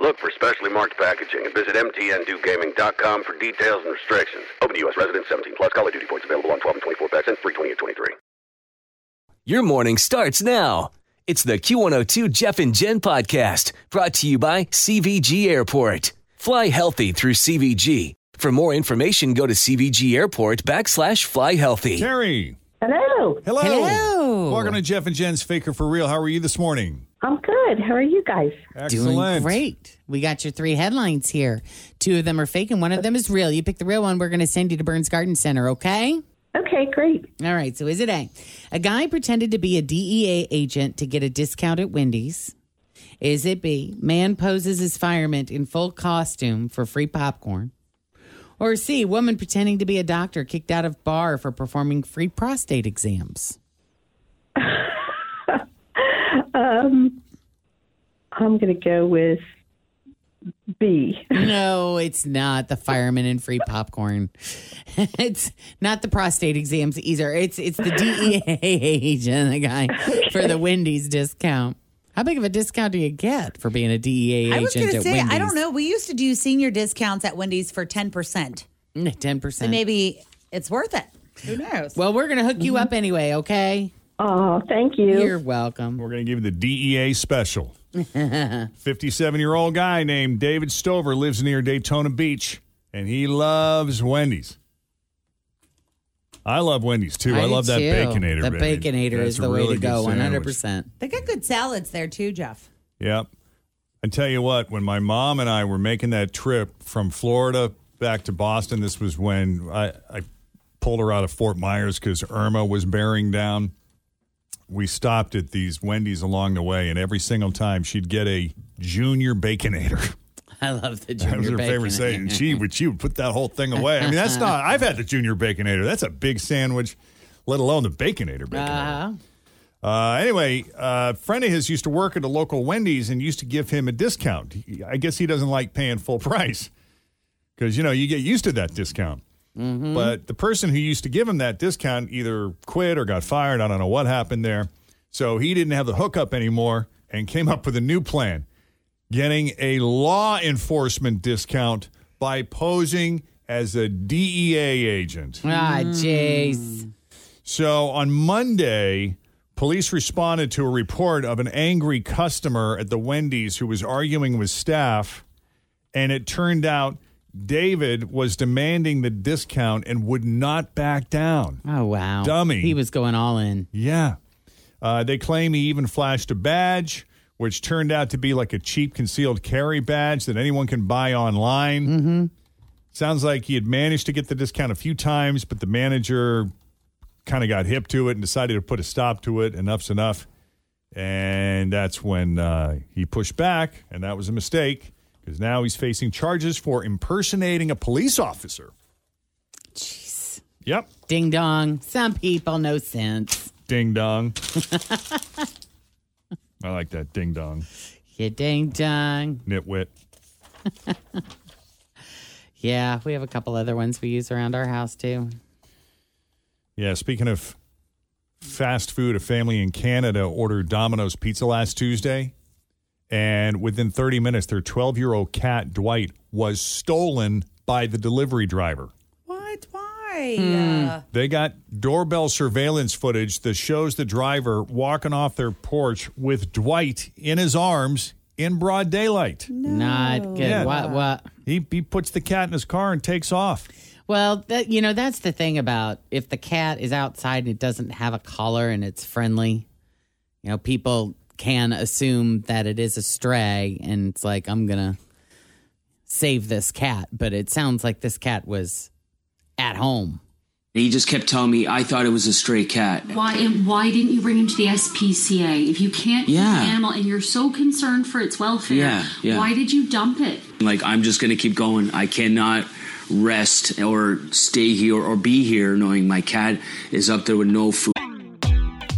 Look for specially marked packaging and visit mtndewgaming.com for details and restrictions. Open to U.S. residents 17 plus. Call of Duty points available on 12 and 24 packs and free 20 and 23. Your morning starts now. It's the Q102 Jeff and Jen podcast brought to you by CVG Airport. Fly healthy through CVG. For more information, go to CVG Airport backslash fly healthy. Terry. Hello. Hello. Hello. Welcome to Jeff and Jen's Faker for Real. How are you this morning? I'm good. How are you guys? Excellent. Doing great. We got your three headlines here. Two of them are fake and one of them is real. You pick the real one, we're going to send you to Burns Garden Center, okay? Okay, great. All right. So is it A? A guy pretended to be a DEA agent to get a discount at Wendy's. Is it B? Man poses as fireman in full costume for free popcorn. Or C? Woman pretending to be a doctor kicked out of bar for performing free prostate exams. Um, I'm going to go with B. No, it's not the fireman and free popcorn. it's not the prostate exams either. It's it's the DEA agent, the guy for the Wendy's discount. How big of a discount do you get for being a DEA I was agent going to at say, Wendy's? I don't know. We used to do senior discounts at Wendy's for 10%. Ten So percent. maybe it's worth it. Who knows? Well, we're gonna hook you up anyway. Okay. Oh, thank you. You're welcome. We're going to give you the DEA special. 57 year old guy named David Stover lives near Daytona Beach, and he loves Wendy's. I love Wendy's too. I, do love that too. Baconator. The baby. Baconator That's is a the way to good go. One hundred sandwich. percent. They got good salads there too, Jeff. Yep. I tell you what, when my mom and I were making that trip from Florida back to Boston, this was when I, I pulled her out of Fort Myers because Irma was bearing down. We stopped at these Wendy's along the way, and every single time she'd get a junior baconator. I love the junior. That was her favorite saying. She would she would put that whole thing away. I mean, that's not. I've had the junior baconator. That's a big sandwich, let alone the baconator. baconator. Uh-huh. Uh, anyway, a friend of his used to work at a local Wendy's and used to give him a discount. I guess he doesn't like paying full price because, you know, you get used to that discount. But the person who used to give him that discount either quit or got fired. I don't know what happened there. So he didn't have the hookup anymore and came up with a new plan getting a law enforcement discount by posing as a DEA agent. Ah, jeez. So on Monday, police responded to a report of an angry customer at the Wendy's who was arguing with staff, and it turned out David was demanding the discount and would not back down. Oh wow, Dummy. He was going all in. Yeah. Uh, they claim he even flashed a badge, which turned out to be like a cheap concealed carry badge that anyone can buy online. Mm-hmm. Sounds like he had managed to get the discount a few times, but the manager kind of got hip to it and decided to put a stop to it. Enough's enough. And that's when uh, he pushed back, and that was a mistake because now he's facing charges for impersonating a police officer. Jeez. Yep. Ding dong. Some people no sense. Ding dong. I like that ding dong. Yeah, ding dong. Nitwit. Yeah, we have a couple other ones we use around our house too. Yeah, speaking of fast food, a family in Canada ordered Domino's pizza last Tuesday. And within 30 minutes, their 12 year old cat, Dwight, was stolen by the delivery driver. What? Why? Uh, They got doorbell surveillance footage that shows the driver walking off their porch with Dwight in his arms in broad daylight. Not good. Yeah. What? What? He, he puts the cat in his car and takes off. Well, that, you know, that's the thing about if the cat is outside and it doesn't have a collar and it's friendly, you know, people can assume that it is a stray and it's like, I'm going to save this cat. But it sounds like this cat was at home. He just kept telling me I thought it was a stray cat. Why and why didn't you bring him to the SPCA? If you can't keep Yeah. the animal and you're so concerned for its welfare, Yeah, yeah. why did you dump it? Like I'm just gonna keep going. I cannot rest or stay here or be here knowing my cat is up there with no food.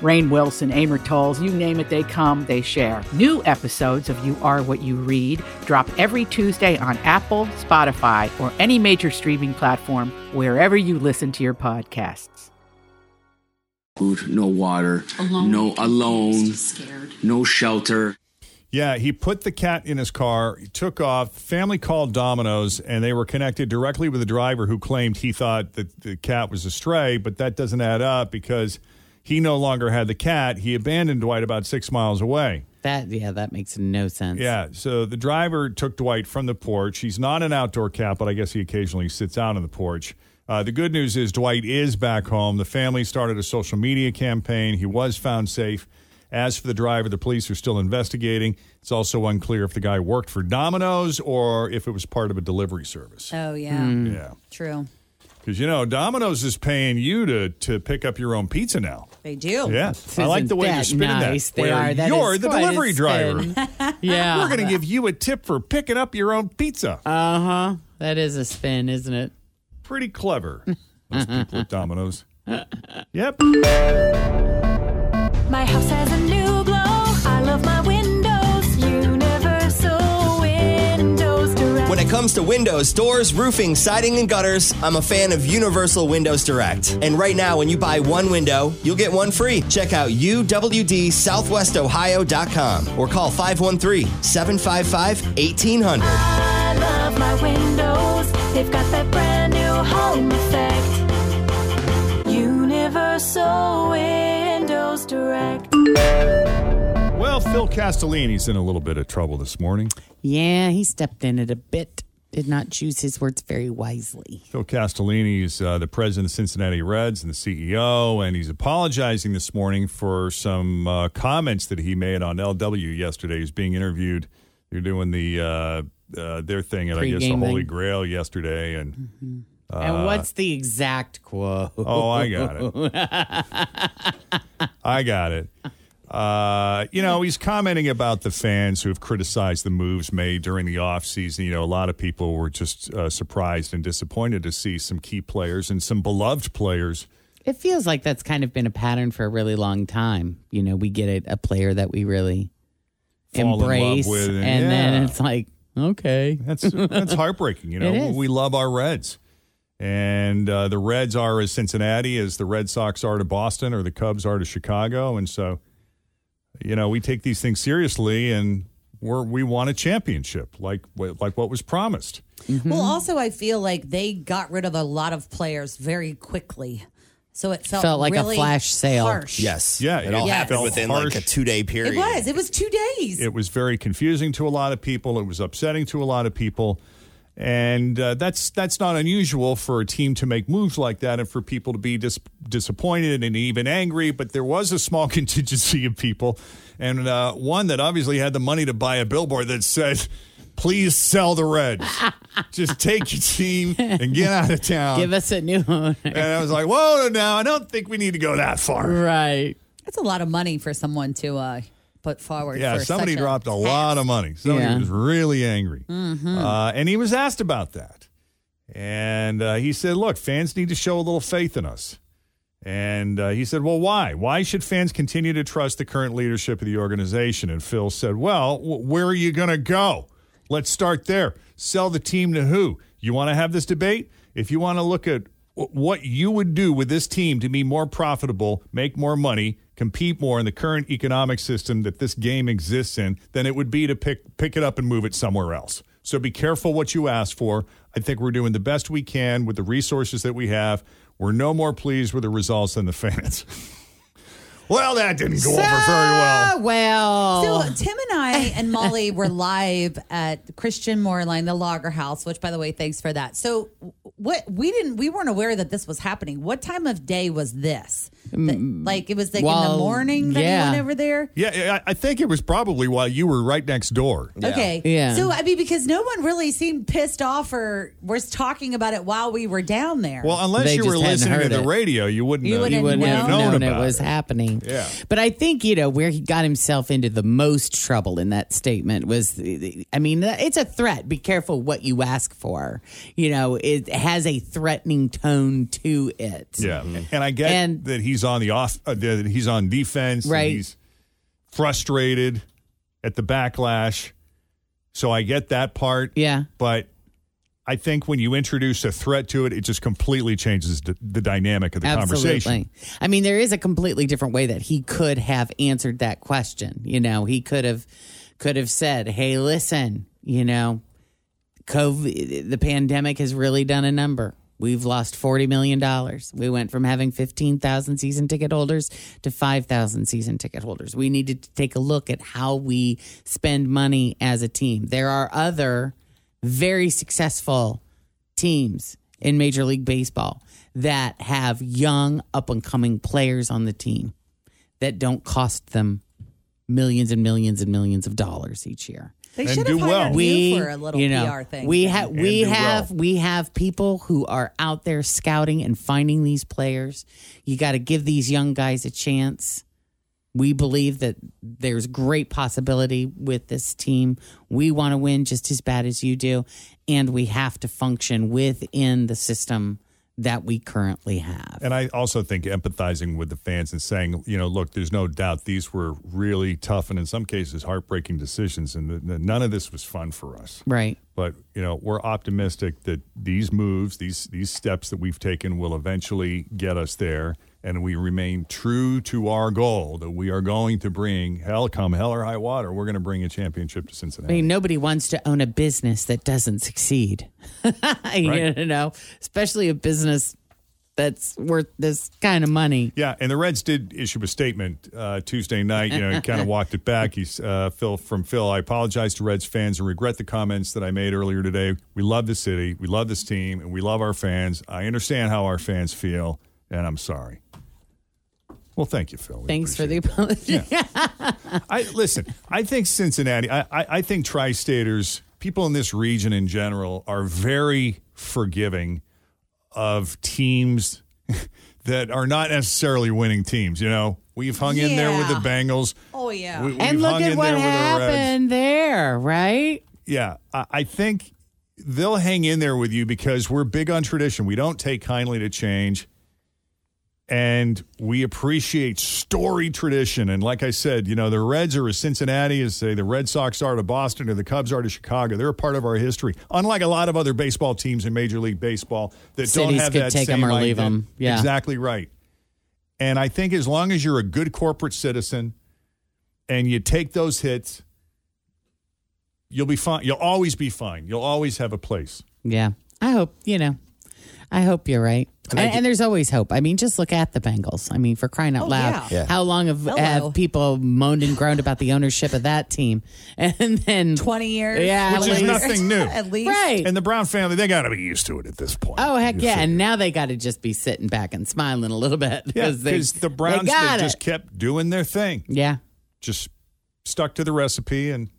Rainn Wilson, Amor Towles, you name it, they come, they share. New episodes of You Are What You Read drop every Tuesday on Apple, Spotify, or any major streaming platform wherever you listen to your podcasts. Food, no water, no alone, no shelter. Yeah, he put the cat in his car, he took off. Family called Domino's, and they were connected directly with the driver who claimed he thought that the cat was a stray, but that doesn't add up because he no longer had the cat. He abandoned Dwight about six miles away. That, yeah, that makes no sense. Yeah, so the driver took Dwight from the porch. He's not an outdoor cat, but I guess he occasionally sits out on the porch. Uh, the good news is Dwight is back home. The family started a social media campaign. He was found safe. As for the driver, the police are still investigating. It's also unclear if the guy worked for Domino's or if it was part of a delivery service. oh, yeah. Hmm. Yeah. True. Because, you know, Domino's is paying you to, to pick up your own pizza now. They do. Yeah. I like the way you're spinning nice? that. They are. That you're the delivery driver. yeah. We're going to give you a tip for picking up your own pizza. Uh huh. That is a spin, isn't it? Pretty clever. Those people at Domino's. Yep. My house has a new it comes to windows, doors, roofing, siding, and gutters, I'm a fan of Universal Windows Direct. And right now, when you buy one window, you'll get one free. Check out uwdsouthwestohio.com or call 513 755 1800. I love my windows. They've got that brand new home effect. Universal Windows Direct. Well, Phil Castellini's in a little bit of trouble this morning. Yeah, he stepped in it a bit. Did not choose his words very wisely. Phil Castellini is uh, the president of Cincinnati Reds and the CEO, and he's apologizing this morning for some uh, comments that he made on LW yesterday. He's being interviewed. They're doing the uh, uh, their thing at I guess the Holy thing. Grail yesterday, and uh, and what's the exact quote? Oh, I got it. I got it. Uh, you know, he's commenting about the fans who have criticized the moves made during the offseason. You know, a lot of people were just uh, surprised and disappointed to see some key players and some beloved players. It feels like that's kind of been a pattern for a really long time. You know, we get a, a player that we really Fall in love embrace, with, and, and- then it's like, okay, That's that's heartbreaking. You know, we love our Reds, and uh, the Reds are as Cincinnati as the Red Sox are to Boston or the Cubs are to Chicago, and so you know we take these things seriously, and we're we want a championship like like what was promised. Mm-hmm. Well, also, I feel like they got rid of a lot of players very quickly. So it felt, Felt like a really flash sale. Harsh. Yes. Yeah, It all it happened felt within like a two day period. It was. It was two days. It was very confusing to a lot of people. It was upsetting to a lot of people. And uh, that's that's not unusual for a team to make moves like that and for people to be dis- disappointed and even angry. But there was a small contingency of people, and uh, one that obviously had the money to buy a billboard that said, please sell the Reds. Just take your team and get out of town. Give us a new owner. and I was like, whoa, no, I don't think we need to go that far. Right. That's a lot of money for someone to uh, put forward. Yeah, for somebody such dropped a lot of money. Somebody Yeah. was really angry. Mhm. Uh, and he was asked about that. And uh, he said, look, fans need to show a little faith in us. And uh, he said, well, why? Why should fans continue to trust the current leadership of the organization? And Phil said, well, w- where are you going to go? Let's start there. Sell the team to who? You want to have this debate? If you want to look at w- what you would do with this team to be more profitable, make more money, compete more in the current economic system that this game exists in, than it would be to pick pick it up and move it somewhere else. So be careful what you ask for. I think we're doing the best we can with the resources that we have. We're no more pleased with the results than the fans. well, that didn't go over very well. well. So Tim and I and Molly were live at Christian Moerlein, the Lager House, which by the way, thanks for that. So what we didn't we weren't aware that this was happening. What time of day was this? That- mm, like it was like in the well, morning that yeah. he went over there? Yeah, I I think it was probably while you were right next door. Okay. Yeah. So I mean, because no one really seemed pissed off or was talking about it while we were down there. Well, unless They you were just hadn't listening to heard the it. radio, you wouldn't, You have, wouldn't you wouldn't have known, known it about was happening. Yeah. But I think, you know, where he got himself into the most trouble in that statement was, I mean, it's a threat. Be careful what you ask for. You know, it has a threatening tone to it. Yeah, and I get that he's on the off, uh, he's on defense, Right. he's frustrated at the backlash, so I get that part. Yeah, but I think when you introduce a threat to it, it just completely changes the, the dynamic of the Absolutely. conversation. I mean, there is a completely different way that he could have answered that question. You know, he could have could have said, "Hey, listen, you know, COVID, the pandemic has really done a number. We've lost forty million dollars. We went from having fifteen thousand season ticket holders to five thousand season ticket holders. We needed to take a look at how we spend money as a team. There are other very successful teams in Major League Baseball that have young, up and coming players on the team that don't cost them millions and millions and millions of dollars each year. They And should have do hired well. you We, for a little you know, PR thing. We have we have well. we have people who are out there scouting and finding these players. You got to give these young guys a chance. We believe that there's great possibility with this team. We want to win just as bad as you do, and we have to function within the system that we currently have. And I also think empathizing with the fans and saying, you know, look, there's no doubt these were really tough and in some cases heartbreaking decisions, and that- that none of this was fun for us. Right. But you know, we're optimistic that these moves, these these steps that we've taken, will eventually get us there, and we remain true to our goal that we are going to bring hell come hell or high water. We're going to bring a championship to Cincinnati. I mean, nobody wants to own a business that doesn't succeed. Right. You know, especially a business that's worth this kind of money. Yeah, and the Reds did issue a statement uh, Tuesday night. You know, he kind of walked it back. He's uh, Phil from Phil. I apologize to Reds fans and regret the comments that I made earlier today. We love the city, we love this team, and we love our fans. I understand how our fans feel, and I'm sorry. Well, thank you, Phil. We Thanks for the apology. I listen. I think Cincinnati. I, I, I think tri-staters, people in this region in general, are very forgiving of teams that are not necessarily winning teams. You know, we've hung in there with the Bengals. Oh yeah. We- and look hung at in what there with the Reds. happened there, right? Yeah, I, I think they'll hang in there with you because we're big on tradition. We don't take kindly to change. And we appreciate story tradition. And like I said, you know, the Reds are as Cincinnati as, say, the Red Sox are to Boston or the Cubs are to Chicago. They're a part of our history. Unlike a lot of other baseball teams in Major League Baseball that don't have could that take same or leave ident- 'em. Yeah. Exactly right. And I think as long as you're a good corporate citizen and you take those hits, you'll be fine. You'll always be fine. You'll always have a place. Yeah. I hope, you know, I hope you're right. And And, I and, there's always hope. I mean, just look at the Bengals. I mean, for crying out Oh, loud, yeah. Yeah. how long have, have people moaned and groaned about the ownership of that team? And then 20 years. Yeah, Which is least. nothing new. At least. Right. And the Brown family, they got to be used to it at this point. Oh heck You yeah! figure. And now they got to just be sitting back and smiling a little bit because they because the they Browns got they just it. kept doing their thing. yeah. Just stuck to the recipe and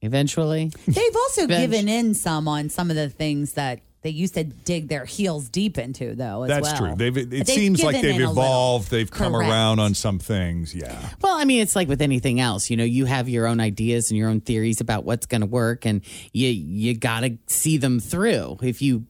Eventually, They've also Bench. given in some on some of the things that they used to dig their heels deep into, though. As That's well. true. They've, it But seems like they've in a little. evolved. They've come Correct. around on some things. Yeah. Well, I mean, it's like with anything else. You know, you have your own ideas and your own theories about what's going to work, and you you got to see them through. If you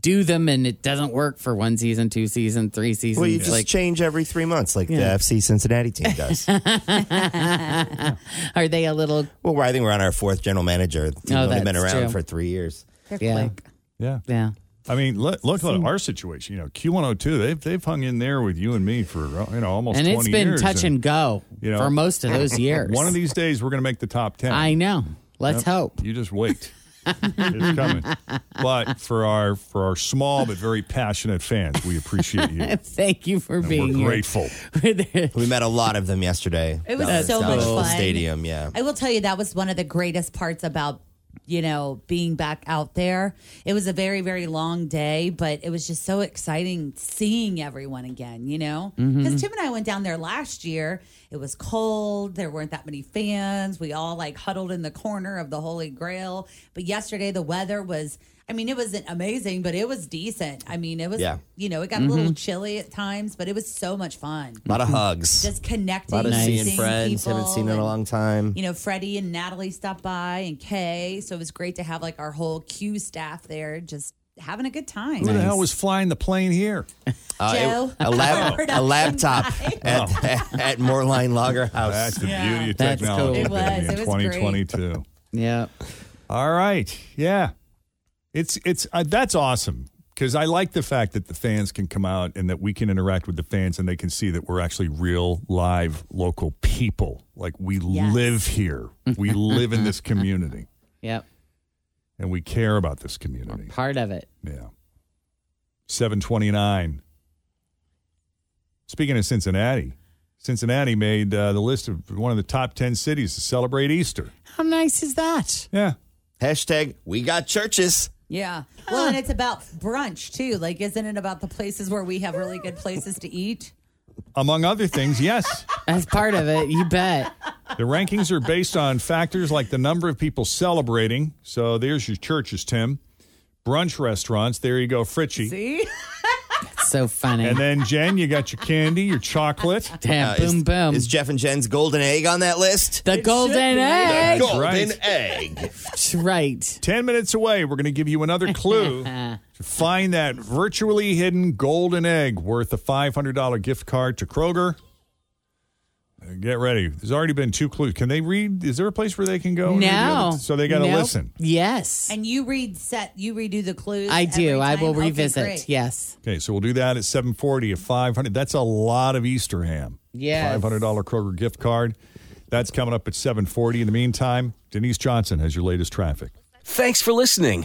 do them and it doesn't work for one season, two season, three seasons, Well, you just like change every three months, like Yeah. the FC Cincinnati team does. are they a little? well, I think we're on our fourth general manager. The team's Oh, only been around true. for three years. They're Yeah. quick. Yeah. Yeah. I mean, look, look at our situation. You know, Q102, they've, they've hung in there with you and me for, uh, you know, almost and 20 it's been years. touch and go you know, for most of those years. One of these days, we're going to make the top 10. I know. Let's Yep. hope. You just wait. it's coming. But for our for our small but very passionate fans, we appreciate you. Thank you for And being we're here. grateful. We met a lot of them yesterday. It was down- so much fun. Stadium, yeah. I will tell you that was one of the greatest parts about you know being back out there. It was a very very long day, but it was just so exciting seeing everyone again. You know, because Mhm. Tim and I went down there last year. It was cold. There weren't that many fans. We all like huddled in the corner of the Holy Grail. But yesterday the weather was. I mean, it wasn't amazing, but it was decent. I mean, it was, Yeah. you know, it got a little chilly at times, but it was so much fun. A lot of hugs. Just connecting, A lot of seeing seeing friends. people Haven't seen in a long time. you know, Freddie and Natalie stopped by and Kay. So it was great to have like our whole Q staff there just having a good time. Who the hell was flying the plane here? Uh, it- Joe, a, lab, a laptop production at, at, at Moerlein Lager House. That's the Yeah. beauty of That's technology. cool. It baby, was. in It was great. 2022. Yeah. All right. Yeah. It's it's uh, that's awesome because I like the fact that the fans can come out and that we can interact with the fans and they can see that we're actually real live local people. Like we Yes. live here. We live in this community Yep. and we care about this community. Part of it. Yeah. 729. Speaking of Cincinnati, Cincinnati made uh, the list of one of the top 10 cities to celebrate Easter. How nice is that? Yeah. Hashtag we got churches. Yeah. Well, and it's about brunch too. Like, isn't it about the places where we have really good places to eat? Among other things, yes. That's part of it. You bet. The rankings are based on factors like the number of people celebrating. So there's your churches, Tim. Brunch restaurants. There you go, Fritchie. See? So funny. And then, Jen, you got your candy, your chocolate. Damn, Uh, boom, is, boom. Is Jeff and Jen's golden egg on that list? the golden egg. golden right. egg. That's right. 10 minutes away, we're going to give you another clue to find that virtually hidden golden egg worth a $500 gift card to Kroger. Get ready. There's already been two clues. Can they read? Is there a place where they can go? and read the No. So they got to Nope. listen. Yes. And you read set, you redo the clues. I do. every I will? Okay, revisit. great. yes. Okay, so we'll do that at 740 at 500. That's a lot of Easter ham. Yeah. $500 Kroger gift card. That's coming up at 740. In the meantime, Denise Johnson has your latest traffic. Thanks for listening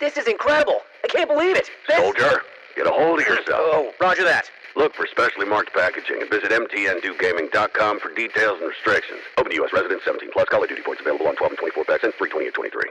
This is incredible. I can't believe it. This- Soldier, get a hold of yourself. Oh, roger that. Look for specially marked packaging and visit mtndewgaming.com for details and restrictions. Open to U.S. residents 17 plus. Call of Duty points available on 12 and 24 packs and free 28 23.